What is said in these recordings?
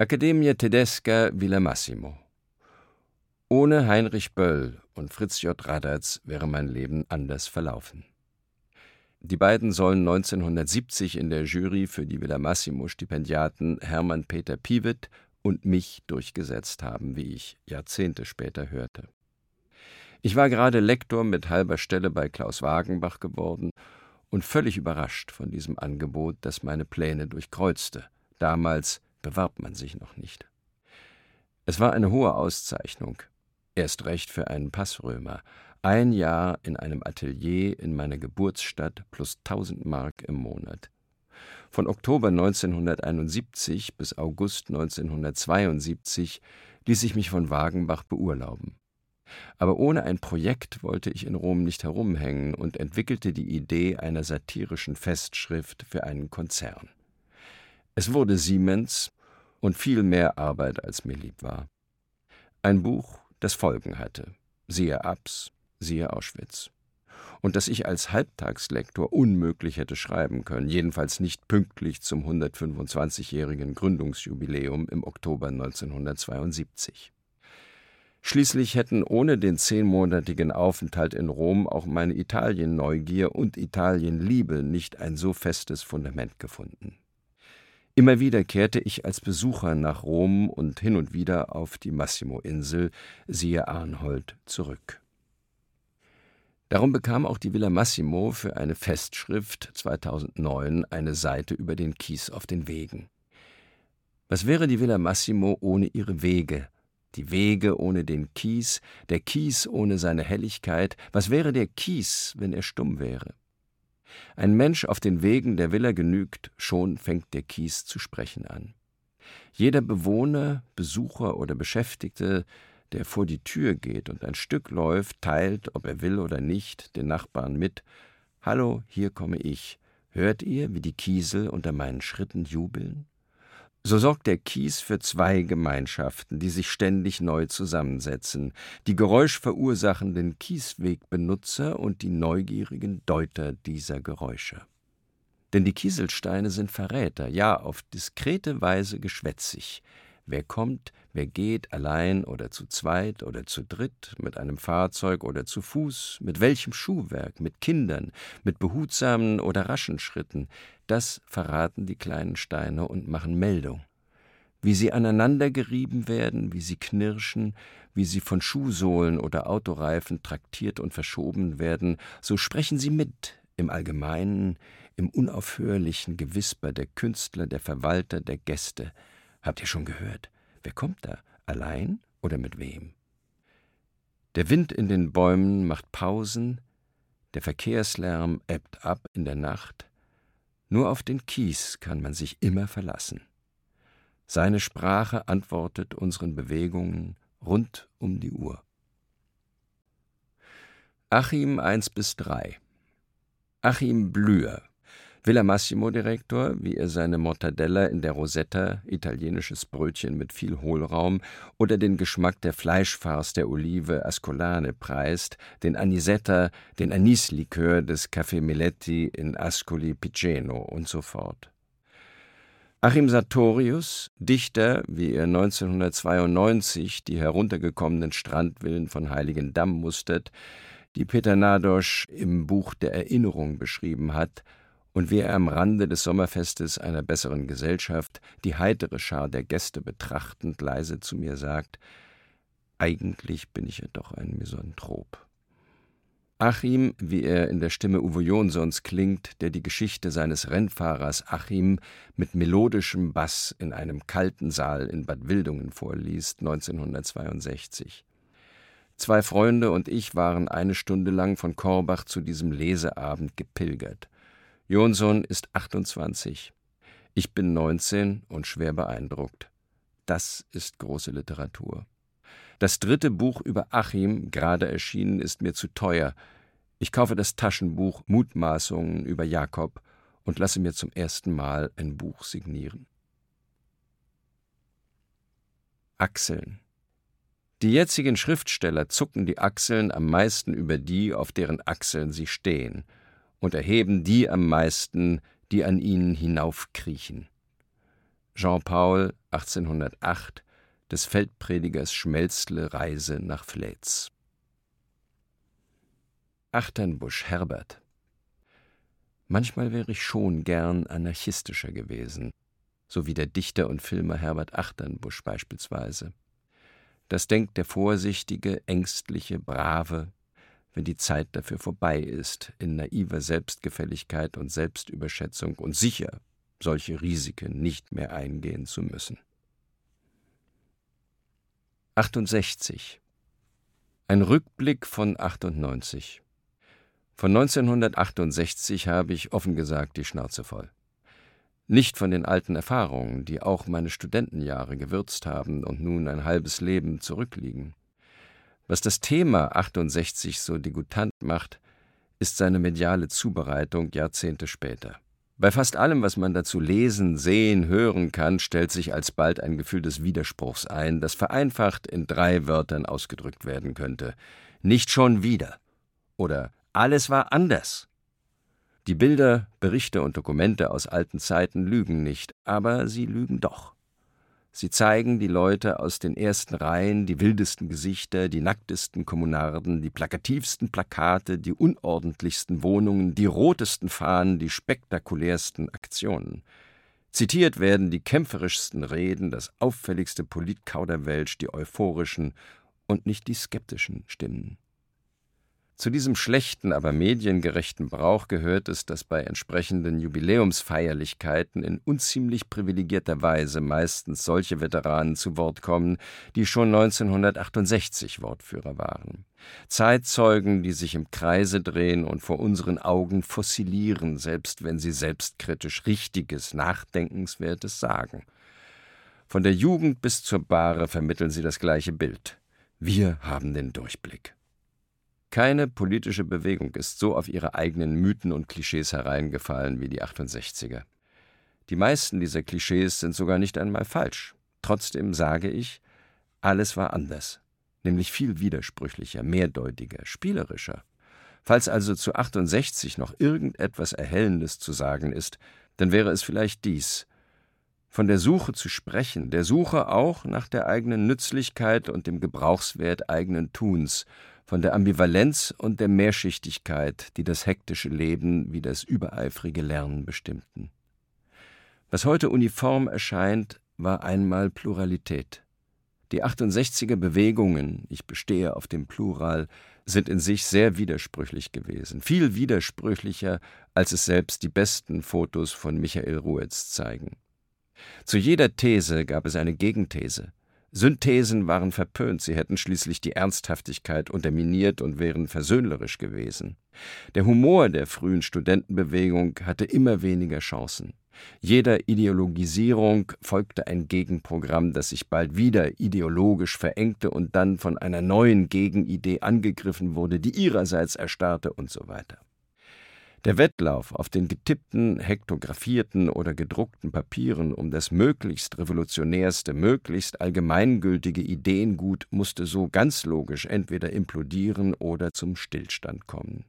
Accademia Tedesca Villa Massimo. Ohne Heinrich Böll und Fritz J. Radatz wäre mein Leben anders verlaufen. Die beiden sollen 1970 in der Jury für die Villa Massimo Stipendiaten Hermann Peter Pivet und mich durchgesetzt haben, wie ich Jahrzehnte später hörte. Ich war gerade Lektor mit halber Stelle bei Klaus Wagenbach geworden und völlig überrascht von diesem Angebot, das meine Pläne durchkreuzte. Damals bewarb man sich noch nicht. Es war eine hohe Auszeichnung, erst recht für einen Passrömer. Ein Jahr in einem Atelier in meiner Geburtsstadt plus tausend Mark im Monat. Von Oktober 1971 bis August 1972 ließ ich mich von Wagenbach beurlauben. Aber ohne ein Projekt wollte ich in Rom nicht herumhängen und entwickelte die Idee einer satirischen Festschrift für einen Konzern. Es wurde Siemens und viel mehr Arbeit, als mir lieb war. Ein Buch, das Folgen hatte, siehe Abs, siehe Auschwitz und das ich als Halbtagslektor unmöglich hätte schreiben können, jedenfalls nicht pünktlich zum 125-jährigen Gründungsjubiläum im Oktober 1972. Schließlich hätten ohne den zehnmonatigen Aufenthalt in Rom auch meine Italien-Neugier und Italienliebe nicht ein so festes Fundament gefunden. Immer wieder kehrte ich als Besucher nach Rom und hin und wieder auf die Massimo-Insel, siehe Arnhold, zurück. Darum bekam auch die Villa Massimo für eine Festschrift 2009 eine Seite über den Kies auf den Wegen. Was wäre die Villa Massimo ohne ihre Wege? Die Wege ohne den Kies, der Kies ohne seine Helligkeit. Was wäre der Kies, wenn er stumm wäre? Ein Mensch auf den Wegen der Villa genügt, schon fängt der Kies zu sprechen an. Jeder Bewohner, Besucher oder Beschäftigte der vor die Tür geht und ein Stück läuft, teilt, ob er will oder nicht, den Nachbarn mit Hallo, hier komme ich. Hört ihr, wie die Kiesel unter meinen Schritten jubeln? So sorgt der Kies für zwei Gemeinschaften, die sich ständig neu zusammensetzen, die geräuschverursachenden Kieswegbenutzer und die neugierigen Deuter dieser Geräusche. Denn die Kieselsteine sind Verräter, ja auf diskrete Weise geschwätzig, Wer kommt, wer geht, allein oder zu zweit oder zu dritt, mit einem Fahrzeug oder zu Fuß, mit welchem Schuhwerk, mit Kindern, mit behutsamen oder raschen Schritten, das verraten die kleinen Steine und machen Meldung. Wie sie aneinandergerieben werden, wie sie knirschen, wie sie von Schuhsohlen oder Autoreifen traktiert und verschoben werden, so sprechen sie mit, im Allgemeinen, im unaufhörlichen Gewisper der Künstler, der Verwalter, der Gäste, Habt ihr schon gehört? Wer kommt da? Allein oder mit wem? Der Wind in den Bäumen macht Pausen, der Verkehrslärm ebbt ab in der Nacht. Nur auf den Kies kann man sich immer verlassen. Seine Sprache antwortet unseren Bewegungen rund um die Uhr. Achim 1 bis 3 Achim Blüher Villa Massimo-Direktor, wie er seine Mortadella in der Rosetta, italienisches Brötchen mit viel Hohlraum, oder den Geschmack der Fleischfarce der Olive Ascolane preist, den Anisetta, den Anislikör des Café Miletti in Ascoli Piceno und so fort. Achim Sartorius, Dichter, wie er 1992 die heruntergekommenen Strandvillen von Heiligendamm mustert, die Peter Nadosch im Buch der Erinnerung beschrieben hat, und wie er am Rande des Sommerfestes einer besseren Gesellschaft die heitere Schar der Gäste betrachtend leise zu mir sagt, eigentlich bin ich ja doch ein Misanthrop. Achim, wie er in der Stimme Uwe Jonsons klingt, der die Geschichte seines Rennfahrers Achim mit melodischem Bass in einem kalten Saal in Bad Wildungen vorliest, 1962. Zwei Freunde und ich waren eine Stunde lang von Korbach zu diesem Leseabend gepilgert. Jonsson ist 28. Ich bin 19 und schwer beeindruckt. Das ist große Literatur. Das dritte Buch über Achim, gerade erschienen, ist mir zu teuer. Ich kaufe das Taschenbuch Mutmaßungen über Jakob und lasse mir zum ersten Mal ein Buch signieren. Achseln. Die jetzigen Schriftsteller zucken die Achseln am meisten über die, auf deren Achseln sie stehen – und erheben die am meisten, die an ihnen hinaufkriechen. Jean Paul 1808 des Feldpredigers Schmelzle Reise nach Flätz. Achternbusch Herbert Manchmal wäre ich schon gern anarchistischer gewesen, so wie der Dichter und Filmer Herbert Achternbusch beispielsweise. Das denkt der vorsichtige, ängstliche, brave, wenn die Zeit dafür vorbei ist, in naiver Selbstgefälligkeit und Selbstüberschätzung und sicher solche Risiken nicht mehr eingehen zu müssen. 68 Ein Rückblick von 98 Von 1968 habe ich offen gesagt die Schnauze voll. Nicht von den alten Erfahrungen, die auch meine Studentenjahre gewürzt haben und nun ein halbes Leben zurückliegen. Was das Thema 68 so degutant macht, ist seine mediale Zubereitung Jahrzehnte später. Bei fast allem, was man dazu lesen, sehen, hören kann, stellt sich alsbald ein Gefühl des Widerspruchs ein, das vereinfacht in drei Wörtern ausgedrückt werden könnte. Nicht schon wieder. Oder alles war anders. Die Bilder, Berichte und Dokumente aus alten Zeiten lügen nicht, aber sie lügen doch. Sie zeigen die Leute aus den ersten Reihen, die wildesten Gesichter, die nacktesten Kommunarden, die plakativsten Plakate, die unordentlichsten Wohnungen, die rotesten Fahnen, die spektakulärsten Aktionen. Zitiert werden die kämpferischsten Reden, das auffälligste Politkauderwelsch, die euphorischen und nicht die skeptischen Stimmen. Zu diesem schlechten, aber mediengerechten Brauch gehört es, dass bei entsprechenden Jubiläumsfeierlichkeiten in unziemlich privilegierter Weise meistens solche Veteranen zu Wort kommen, die schon 1968 Wortführer waren. Zeitzeugen, die sich im Kreise drehen und vor unseren Augen fossilieren, selbst wenn sie selbstkritisch Richtiges, Nachdenkenswertes sagen. Von der Jugend bis zur Bahre vermitteln sie das gleiche Bild. Wir haben den Durchblick. Keine politische Bewegung ist so auf ihre eigenen Mythen und Klischees hereingefallen wie die 68er. Die meisten dieser Klischees sind sogar nicht einmal falsch. Trotzdem sage ich, alles war anders, nämlich viel widersprüchlicher, mehrdeutiger, spielerischer. Falls also zu 68 noch irgendetwas Erhellendes zu sagen ist, dann wäre es vielleicht dies. Von der Suche zu sprechen, der Suche auch nach der eigenen Nützlichkeit und dem Gebrauchswert eigenen Tuns, von der Ambivalenz und der Mehrschichtigkeit, die das hektische Leben wie das übereifrige Lernen bestimmten. Was heute uniform erscheint, war einmal Pluralität. Die 68er Bewegungen, ich bestehe auf dem Plural, sind in sich sehr widersprüchlich gewesen, viel widersprüchlicher, als es selbst die besten Fotos von Michael Ruetz zeigen. Zu jeder These gab es eine Gegenthese, Synthesen waren verpönt, sie hätten schließlich die Ernsthaftigkeit unterminiert und wären versöhnlerisch gewesen. Der Humor der frühen Studentenbewegung hatte immer weniger Chancen. Jeder Ideologisierung folgte ein Gegenprogramm, das sich bald wieder ideologisch verengte und dann von einer neuen Gegenidee angegriffen wurde, die ihrerseits erstarrte und so weiter. Der Wettlauf auf den getippten, hektographierten oder gedruckten Papieren um das möglichst revolutionärste, möglichst allgemeingültige Ideengut musste so ganz logisch entweder implodieren oder zum Stillstand kommen.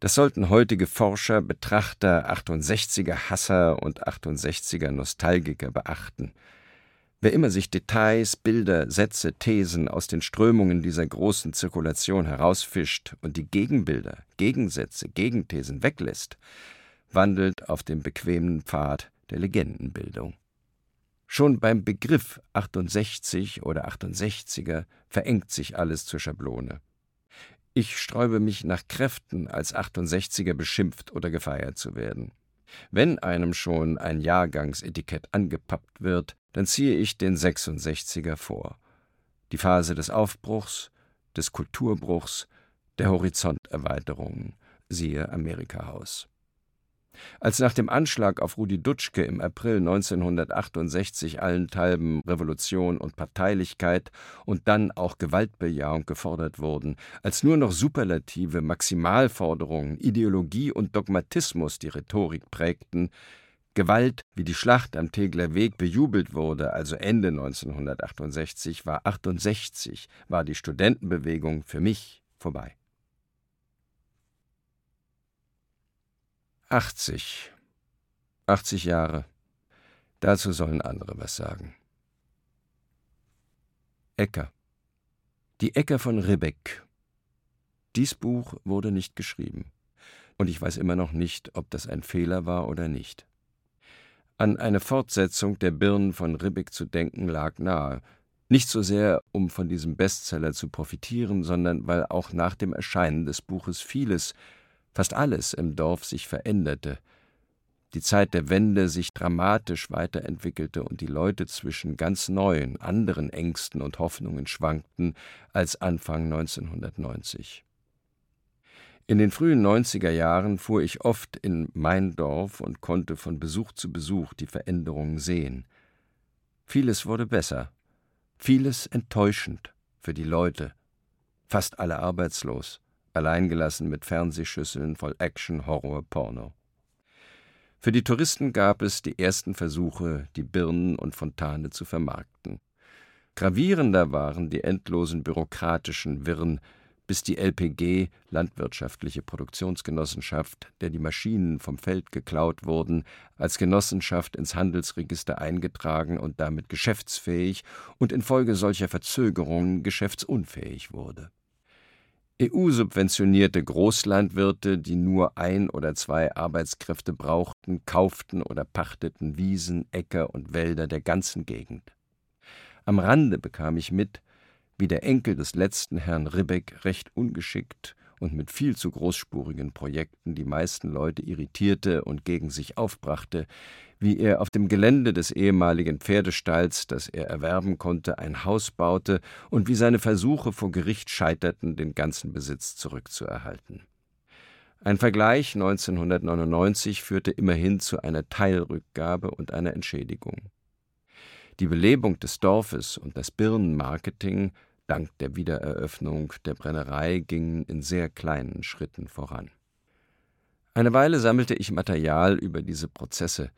Das sollten heutige Forscher, Betrachter, 68er Hasser und 68er Nostalgiker beachten – Wer immer sich Details, Bilder, Sätze, Thesen aus den Strömungen dieser großen Zirkulation herausfischt und die Gegenbilder, Gegensätze, Gegenthesen weglässt, wandelt auf dem bequemen Pfad der Legendenbildung. Schon beim Begriff 68 oder 68er verengt sich alles zur Schablone. Ich sträube mich nach Kräften, als 68er beschimpft oder gefeiert zu werden. Wenn einem schon ein Jahrgangsetikett angepappt wird, dann ziehe ich den 66er vor. Die Phase des Aufbruchs, des Kulturbruchs, der Horizonterweiterung, siehe Amerikahaus. Als nach dem Anschlag auf Rudi Dutschke im April 1968 allenthalben Revolution und Parteilichkeit und dann auch Gewaltbejahung gefordert wurden, als nur noch Superlative, Maximalforderungen, Ideologie und Dogmatismus die Rhetorik prägten, Gewalt, wie die Schlacht am Tegler Weg bejubelt wurde, also Ende 1968, war 68, war die Studentenbewegung für mich vorbei. 80. 80 Jahre. Dazu sollen andere was sagen. Äcker. Die Äcker von Ribbeck. Dies Buch wurde nicht geschrieben. Und ich weiß immer noch nicht, ob das ein Fehler war oder nicht. An eine Fortsetzung der Birnen von Ribbeck zu denken lag nahe. Nicht so sehr, um von diesem Bestseller zu profitieren, sondern weil auch nach dem Erscheinen des Buches vieles, fast alles im Dorf sich veränderte, die Zeit der Wende sich dramatisch weiterentwickelte und die Leute zwischen ganz neuen, anderen Ängsten und Hoffnungen schwankten als Anfang 1990. In den frühen 90er Jahren fuhr ich oft in mein Dorf und konnte von Besuch zu Besuch die Veränderungen sehen. Vieles wurde besser, vieles enttäuschend für die Leute, fast alle arbeitslos, alleingelassen mit Fernsehschüsseln voll Action, Horror, Porno. Für die Touristen gab es die ersten Versuche, die Birnen und Fontane zu vermarkten. Gravierender waren die endlosen bürokratischen Wirren, bis die LPG, Landwirtschaftliche Produktionsgenossenschaft, der die Maschinen vom Feld geklaut wurden, als Genossenschaft ins Handelsregister eingetragen und damit geschäftsfähig und infolge solcher Verzögerungen geschäftsunfähig wurde. EU-subventionierte Großlandwirte, die nur ein oder zwei Arbeitskräfte brauchten, kauften oder pachteten Wiesen, Äcker und Wälder der ganzen Gegend. Am Rande bekam ich mit, wie der Enkel des letzten Herrn Ribbeck recht ungeschickt und mit viel zu großspurigen Projekten die meisten Leute irritierte und gegen sich aufbrachte, wie er auf dem Gelände des ehemaligen Pferdestalls, das er erwerben konnte, ein Haus baute und wie seine Versuche vor Gericht scheiterten, den ganzen Besitz zurückzuerhalten. Ein Vergleich 1999 führte immerhin zu einer Teilrückgabe und einer Entschädigung. Die Belebung des Dorfes und das Birnenmarketing dank der Wiedereröffnung der Brennerei gingen in sehr kleinen Schritten voran. Eine Weile sammelte ich Material über diese Prozesse,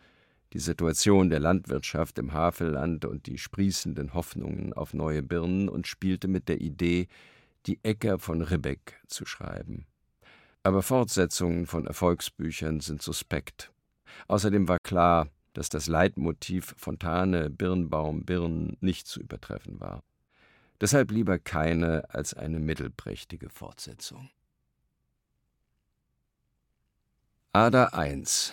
die Situation der Landwirtschaft im Havelland und die sprießenden Hoffnungen auf neue Birnen und spielte mit der Idee, die Äcker von Ribbeck zu schreiben. Aber Fortsetzungen von Erfolgsbüchern sind suspekt. Außerdem war klar, dass das Leitmotiv Fontane, Birnbaum, Birnen nicht zu übertreffen war. Deshalb lieber keine als eine mittelprächtige Fortsetzung. Ada 1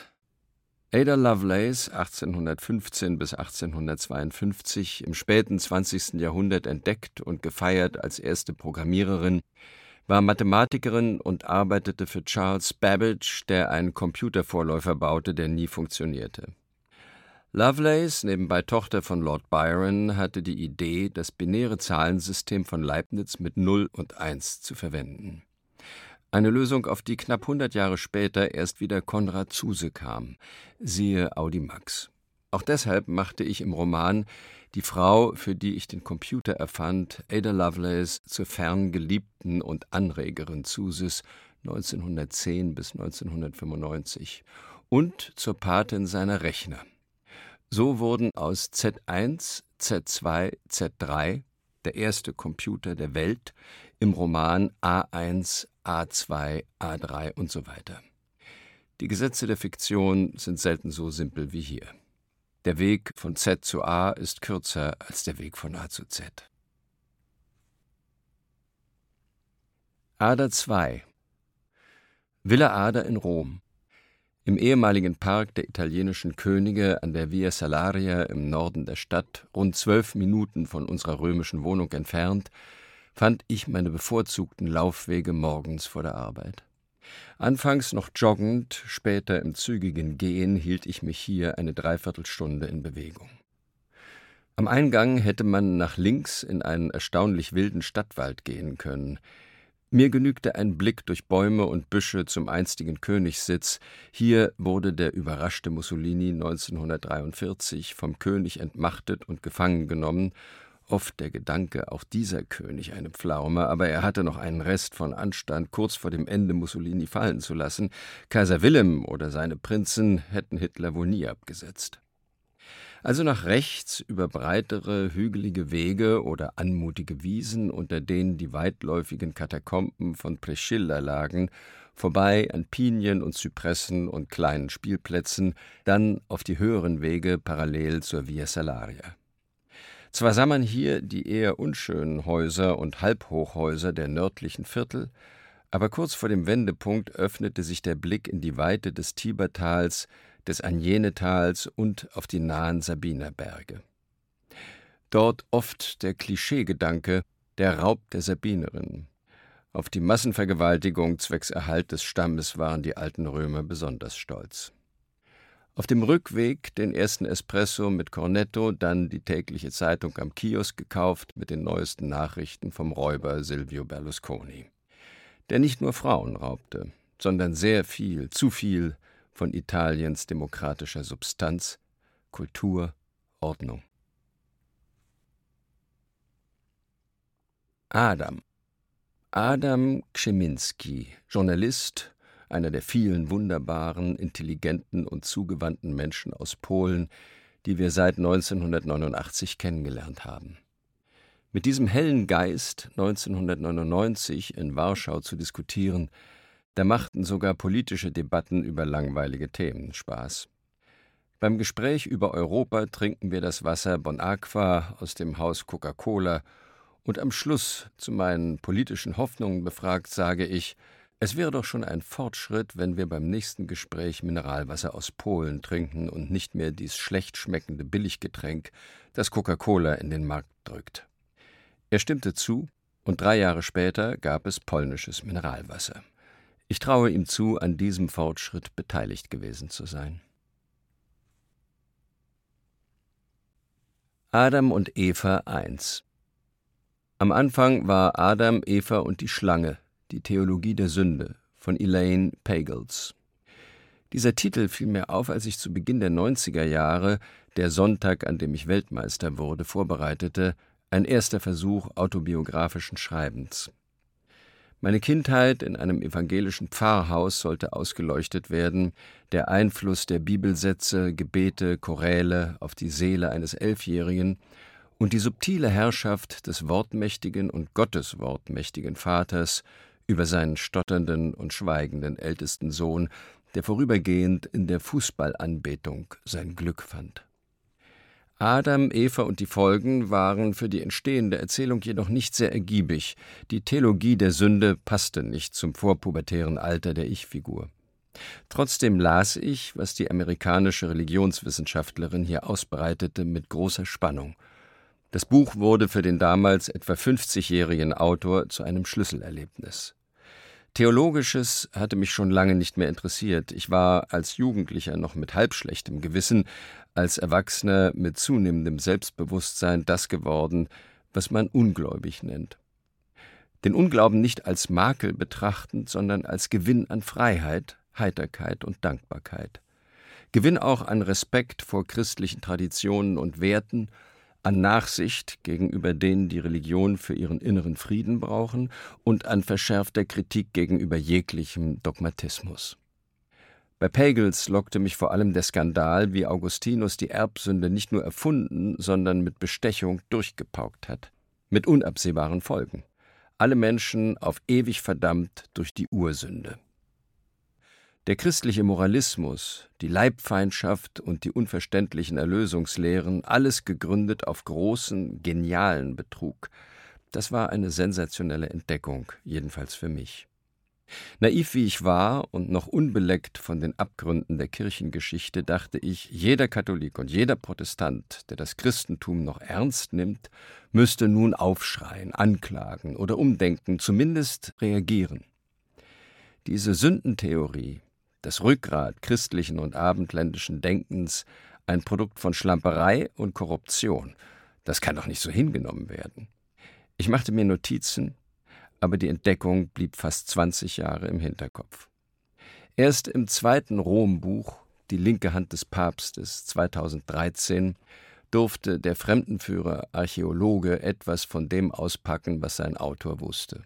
Ada Lovelace, 1815 bis 1852, im späten 20. Jahrhundert entdeckt und gefeiert als erste Programmiererin, war Mathematikerin und arbeitete für Charles Babbage, der einen Computervorläufer baute, der nie funktionierte. Lovelace, nebenbei Tochter von Lord Byron, hatte die Idee, das binäre Zahlensystem von Leibniz mit 0 und 1 zu verwenden. Eine Lösung, auf die knapp 100 Jahre später erst wieder Konrad Zuse kam, siehe Audimax. Auch deshalb machte ich im Roman die Frau, für die ich den Computer erfand, Ada Lovelace, zur fern geliebten und Anregerin Zuses 1910 bis 1995 und zur Patin seiner Rechner. So wurden aus Z1, Z2, Z3 der erste Computer der Welt im Roman A1, A2, A3 und so weiter. Die Gesetze der Fiktion sind selten so simpel wie hier. Der Weg von Z zu A ist kürzer als der Weg von A zu Z. Ader 2 Villa Ader in Rom. Im ehemaligen Park der italienischen Könige an der Via Salaria im Norden der Stadt, rund zwölf Minuten von unserer römischen Wohnung entfernt, fand ich meine bevorzugten Laufwege morgens vor der Arbeit. Anfangs noch joggend, später im zügigen Gehen hielt ich mich hier eine Dreiviertelstunde in Bewegung. Am Eingang hätte man nach links in einen erstaunlich wilden Stadtwald gehen können. Mir genügte ein Blick durch Bäume und Büsche zum einstigen Königssitz. Hier wurde der überraschte Mussolini 1943 vom König entmachtet und gefangen genommen Oft der Gedanke, auch dieser König eine Pflaume, aber er hatte noch einen Rest von Anstand, kurz vor dem Ende Mussolini fallen zu lassen. Kaiser Wilhelm oder seine Prinzen hätten Hitler wohl nie abgesetzt. Also nach rechts über breitere, hügelige Wege oder anmutige Wiesen, unter denen die weitläufigen Katakomben von Priscilla lagen, vorbei an Pinien und Zypressen und kleinen Spielplätzen, dann auf die höheren Wege parallel zur Via Salaria. Zwar sah man hier die eher unschönen Häuser und Halbhochhäuser der nördlichen Viertel, aber kurz vor dem Wendepunkt öffnete sich der Blick in die Weite des Tibertals, des Agnenetals und auf die nahen Sabinerberge. Dort oft der Klischeegedanke, der Raub der Sabinerin. Auf die Massenvergewaltigung zwecks Erhalt des Stammes waren die alten Römer besonders stolz. Auf dem Rückweg den ersten Espresso mit Cornetto, dann die tägliche Zeitung am Kiosk gekauft mit den neuesten Nachrichten vom Räuber Silvio Berlusconi, der nicht nur Frauen raubte, sondern sehr viel, zu viel von Italiens demokratischer Substanz, Kultur, Ordnung. Adam Adam Kscheminski, Journalist, einer der vielen wunderbaren, intelligenten und zugewandten Menschen aus Polen, die wir seit 1989 kennengelernt haben. Mit diesem hellen Geist 1999 in Warschau zu diskutieren, da machten sogar politische Debatten über langweilige Themen Spaß. Beim Gespräch über Europa trinken wir das Wasser Bon Aqua aus dem Haus Coca-Cola und am Schluss, zu meinen politischen Hoffnungen befragt, sage ich, es wäre doch schon ein Fortschritt, wenn wir beim nächsten Gespräch Mineralwasser aus Polen trinken und nicht mehr dies schlecht schmeckende Billiggetränk, das Coca-Cola in den Markt drückt. Er stimmte zu, und drei Jahre später gab es polnisches Mineralwasser. Ich traue ihm zu, an diesem Fortschritt beteiligt gewesen zu sein. Adam und Eva 1 am Anfang war Adam, Eva und die Schlange, die Theologie der Sünde von Elaine Pagels. Dieser Titel fiel mir auf, als ich zu Beginn der 90er Jahre, der Sonntag, an dem ich Weltmeister wurde, vorbereitete, ein erster Versuch autobiografischen Schreibens. Meine Kindheit in einem evangelischen Pfarrhaus sollte ausgeleuchtet werden, der Einfluss der Bibelsätze, Gebete, Choräle auf die Seele eines Elfjährigen und die subtile Herrschaft des wortmächtigen und gotteswortmächtigen Vaters über seinen stotternden und schweigenden ältesten Sohn, der vorübergehend in der Fußballanbetung sein Glück fand. Adam, Eva und die Folgen waren für die entstehende Erzählung jedoch nicht sehr ergiebig. Die Theologie der Sünde passte nicht zum vorpubertären Alter der Ich-Figur. Trotzdem las ich, was die amerikanische Religionswissenschaftlerin hier ausbreitete, mit großer Spannung – das Buch wurde für den damals etwa 50-jährigen Autor zu einem Schlüsselerlebnis. Theologisches hatte mich schon lange nicht mehr interessiert. Ich war als Jugendlicher noch mit halbschlechtem Gewissen, als Erwachsener mit zunehmendem Selbstbewusstsein das geworden, was man ungläubig nennt. Den Unglauben nicht als Makel betrachtend, sondern als Gewinn an Freiheit, Heiterkeit und Dankbarkeit. Gewinn auch an Respekt vor christlichen Traditionen und Werten an Nachsicht gegenüber denen die Religion für ihren inneren Frieden brauchen und an verschärfter Kritik gegenüber jeglichem Dogmatismus. Bei Pagels lockte mich vor allem der Skandal, wie Augustinus die Erbsünde nicht nur erfunden, sondern mit Bestechung durchgepaukt hat, mit unabsehbaren Folgen. Alle Menschen auf ewig verdammt durch die Ursünde. Der christliche Moralismus, die Leibfeindschaft und die unverständlichen Erlösungslehren, alles gegründet auf großen, genialen Betrug, das war eine sensationelle Entdeckung, jedenfalls für mich. Naiv wie ich war und noch unbeleckt von den Abgründen der Kirchengeschichte, dachte ich, jeder Katholik und jeder Protestant, der das Christentum noch ernst nimmt, müsste nun aufschreien, anklagen oder umdenken, zumindest reagieren. Diese Sündentheorie, das Rückgrat christlichen und abendländischen Denkens, ein Produkt von Schlamperei und Korruption. Das kann doch nicht so hingenommen werden. Ich machte mir Notizen, aber die Entdeckung blieb fast 20 Jahre im Hinterkopf. Erst im zweiten Rombuch, Die linke Hand des Papstes 2013, durfte der Fremdenführer Archäologe etwas von dem auspacken, was sein Autor wusste.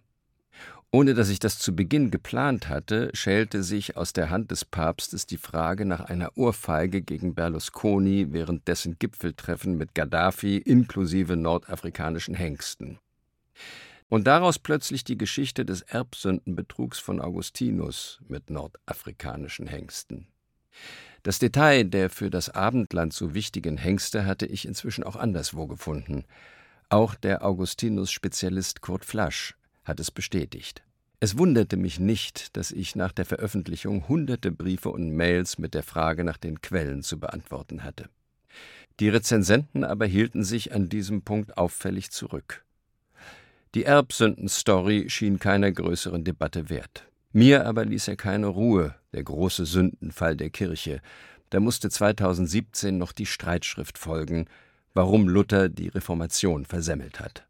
Ohne dass ich das zu Beginn geplant hatte, schälte sich aus der Hand des Papstes die Frage nach einer Ohrfeige gegen Berlusconi während dessen Gipfeltreffen mit Gaddafi inklusive nordafrikanischen Hengsten. Und daraus plötzlich die Geschichte des Erbsündenbetrugs von Augustinus mit nordafrikanischen Hengsten. Das Detail der für das Abendland so wichtigen Hengste hatte ich inzwischen auch anderswo gefunden. Auch der Augustinus-Spezialist Kurt Flasch hat es bestätigt. Es wunderte mich nicht, dass ich nach der Veröffentlichung hunderte Briefe und Mails mit der Frage nach den Quellen zu beantworten hatte. Die Rezensenten aber hielten sich an diesem Punkt auffällig zurück. Die Erbsündenstory schien keiner größeren Debatte wert. Mir aber ließ er keine Ruhe, der große Sündenfall der Kirche. Da musste 2017 noch die Streitschrift folgen, warum Luther die Reformation versemmelt hat.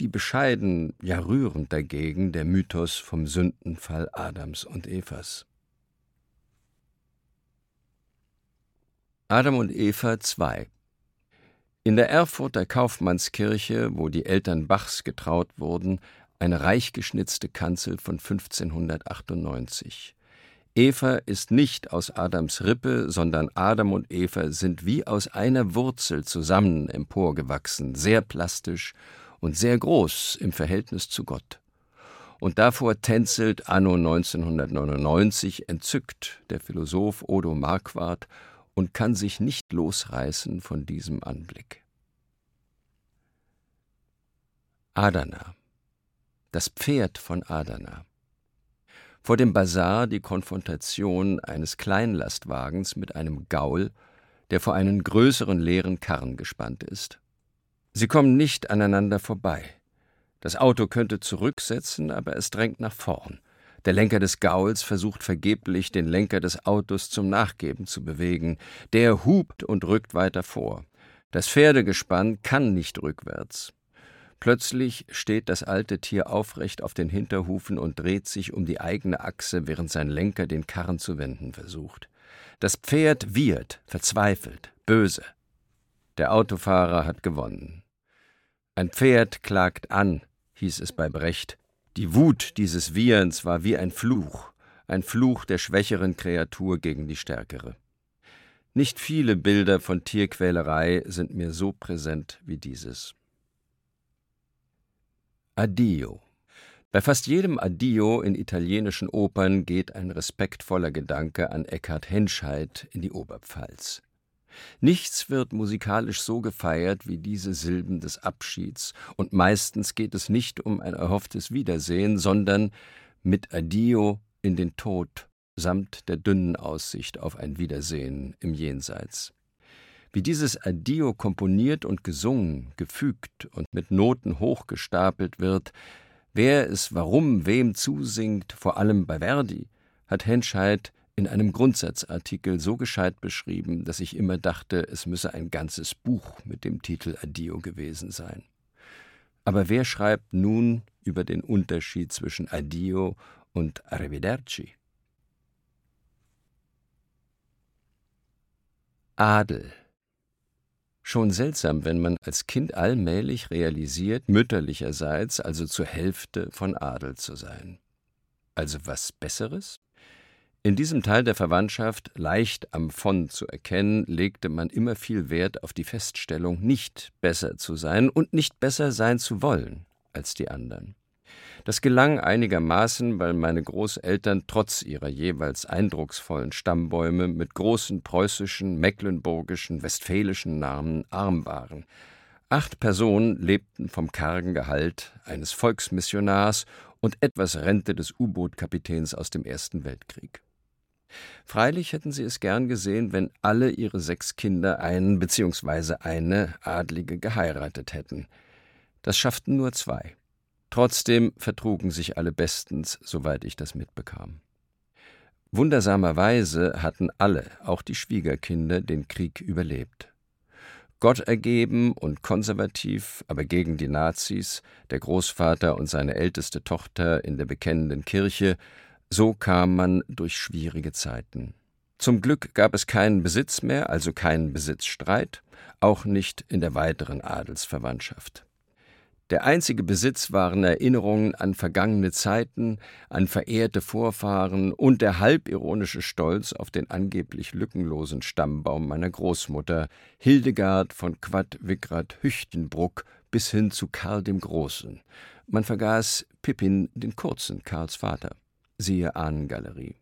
Wie bescheiden, ja rührend dagegen der Mythos vom Sündenfall Adams und Evas. Adam und Eva 2 In der Erfurter Kaufmannskirche, wo die Eltern Bachs getraut wurden, eine reich geschnitzte Kanzel von 1598. Eva ist nicht aus Adams Rippe, sondern Adam und Eva sind wie aus einer Wurzel zusammen emporgewachsen, sehr plastisch und sehr groß im Verhältnis zu Gott. Und davor tänzelt anno 1999 entzückt der Philosoph Odo Marquardt und kann sich nicht losreißen von diesem Anblick. Adana, das Pferd von Adana. Vor dem Bazar die Konfrontation eines Kleinlastwagens mit einem Gaul, der vor einen größeren leeren Karren gespannt ist. Sie kommen nicht aneinander vorbei. Das Auto könnte zurücksetzen, aber es drängt nach vorn. Der Lenker des Gauls versucht vergeblich, den Lenker des Autos zum Nachgeben zu bewegen. Der hupt und rückt weiter vor. Das Pferdegespann kann nicht rückwärts. Plötzlich steht das alte Tier aufrecht auf den Hinterhufen und dreht sich um die eigene Achse, während sein Lenker den Karren zu wenden versucht. Das Pferd wiehert, verzweifelt, böse. Der Autofahrer hat gewonnen. Ein Pferd klagt an, hieß es bei Brecht, die Wut dieses Wieherns war wie ein Fluch, ein Fluch der schwächeren Kreatur gegen die stärkere. Nicht viele Bilder von Tierquälerei sind mir so präsent wie dieses. Addio. Bei fast jedem Addio in italienischen Opern geht ein respektvoller Gedanke an Eckhard Henscheid in die Oberpfalz. Nichts wird musikalisch so gefeiert wie diese Silben des Abschieds, und meistens geht es nicht um ein erhofftes Wiedersehen, sondern mit Addio in den Tod samt der dünnen Aussicht auf ein Wiedersehen im Jenseits. Wie dieses Addio komponiert und gesungen, gefügt und mit Noten hochgestapelt wird, wer es warum wem zusingt, vor allem bei Verdi, hat Henscheid in einem Grundsatzartikel so gescheit beschrieben, dass ich immer dachte, es müsse ein ganzes Buch mit dem Titel Addio gewesen sein. Aber wer schreibt nun über den Unterschied zwischen Addio und Arrivederci? Adel. Schon seltsam, wenn man als Kind allmählich realisiert, mütterlicherseits, also zur Hälfte von Adel zu sein. Also was Besseres? In diesem Teil der Verwandtschaft, leicht am von zu erkennen, legte man immer viel Wert auf die Feststellung, nicht besser zu sein und nicht besser sein zu wollen als die anderen. Das gelang einigermaßen, weil meine Großeltern trotz ihrer jeweils eindrucksvollen Stammbäume mit großen preußischen, mecklenburgischen, westfälischen Namen arm waren. Acht Personen lebten vom kargen Gehalt eines Volksmissionars und etwas Rente des U-Boot-Kapitäns aus dem Ersten Weltkrieg. Freilich hätten sie es gern gesehen, wenn alle ihre sechs Kinder einen bzw. eine Adlige geheiratet hätten. Das schafften nur zwei. Trotzdem vertrugen sich alle bestens, soweit ich das mitbekam. Wundersamerweise hatten alle, auch die Schwiegerkinder, den Krieg überlebt. Gott ergeben und konservativ, aber gegen die Nazis, der Großvater und seine älteste Tochter in der bekennenden Kirche, so kam man durch schwierige Zeiten. Zum Glück gab es keinen Besitz mehr, also keinen Besitzstreit, auch nicht in der weiteren Adelsverwandtschaft. Der einzige Besitz waren Erinnerungen an vergangene Zeiten, an verehrte Vorfahren und der halbironische Stolz auf den angeblich lückenlosen Stammbaum meiner Großmutter, Hildegard von Quad Wickrad Hüchtenbruck bis hin zu Karl dem Großen, Man vergaß Pippin den Kurzen, Karls Vater. Siehe Ahnengalerie.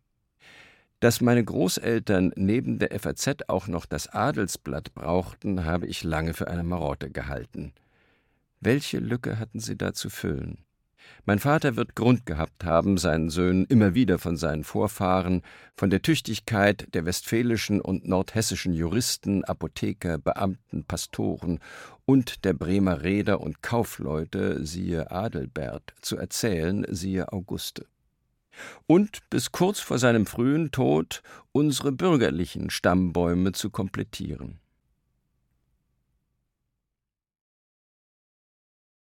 Dass meine Großeltern neben der FAZ auch noch das Adelsblatt brauchten, habe ich lange für eine Marotte gehalten. Welche Lücke hatten sie da zu füllen? Mein Vater wird Grund gehabt haben, seinen Söhnen immer wieder von seinen Vorfahren, von der Tüchtigkeit der westfälischen und nordhessischen Juristen, Apotheker, Beamten, Pastoren und der Bremer Reeder und Kaufleute, siehe Adelbert, zu erzählen, siehe Auguste. Und bis kurz vor seinem frühen Tod unsere bürgerlichen Stammbäume zu komplettieren.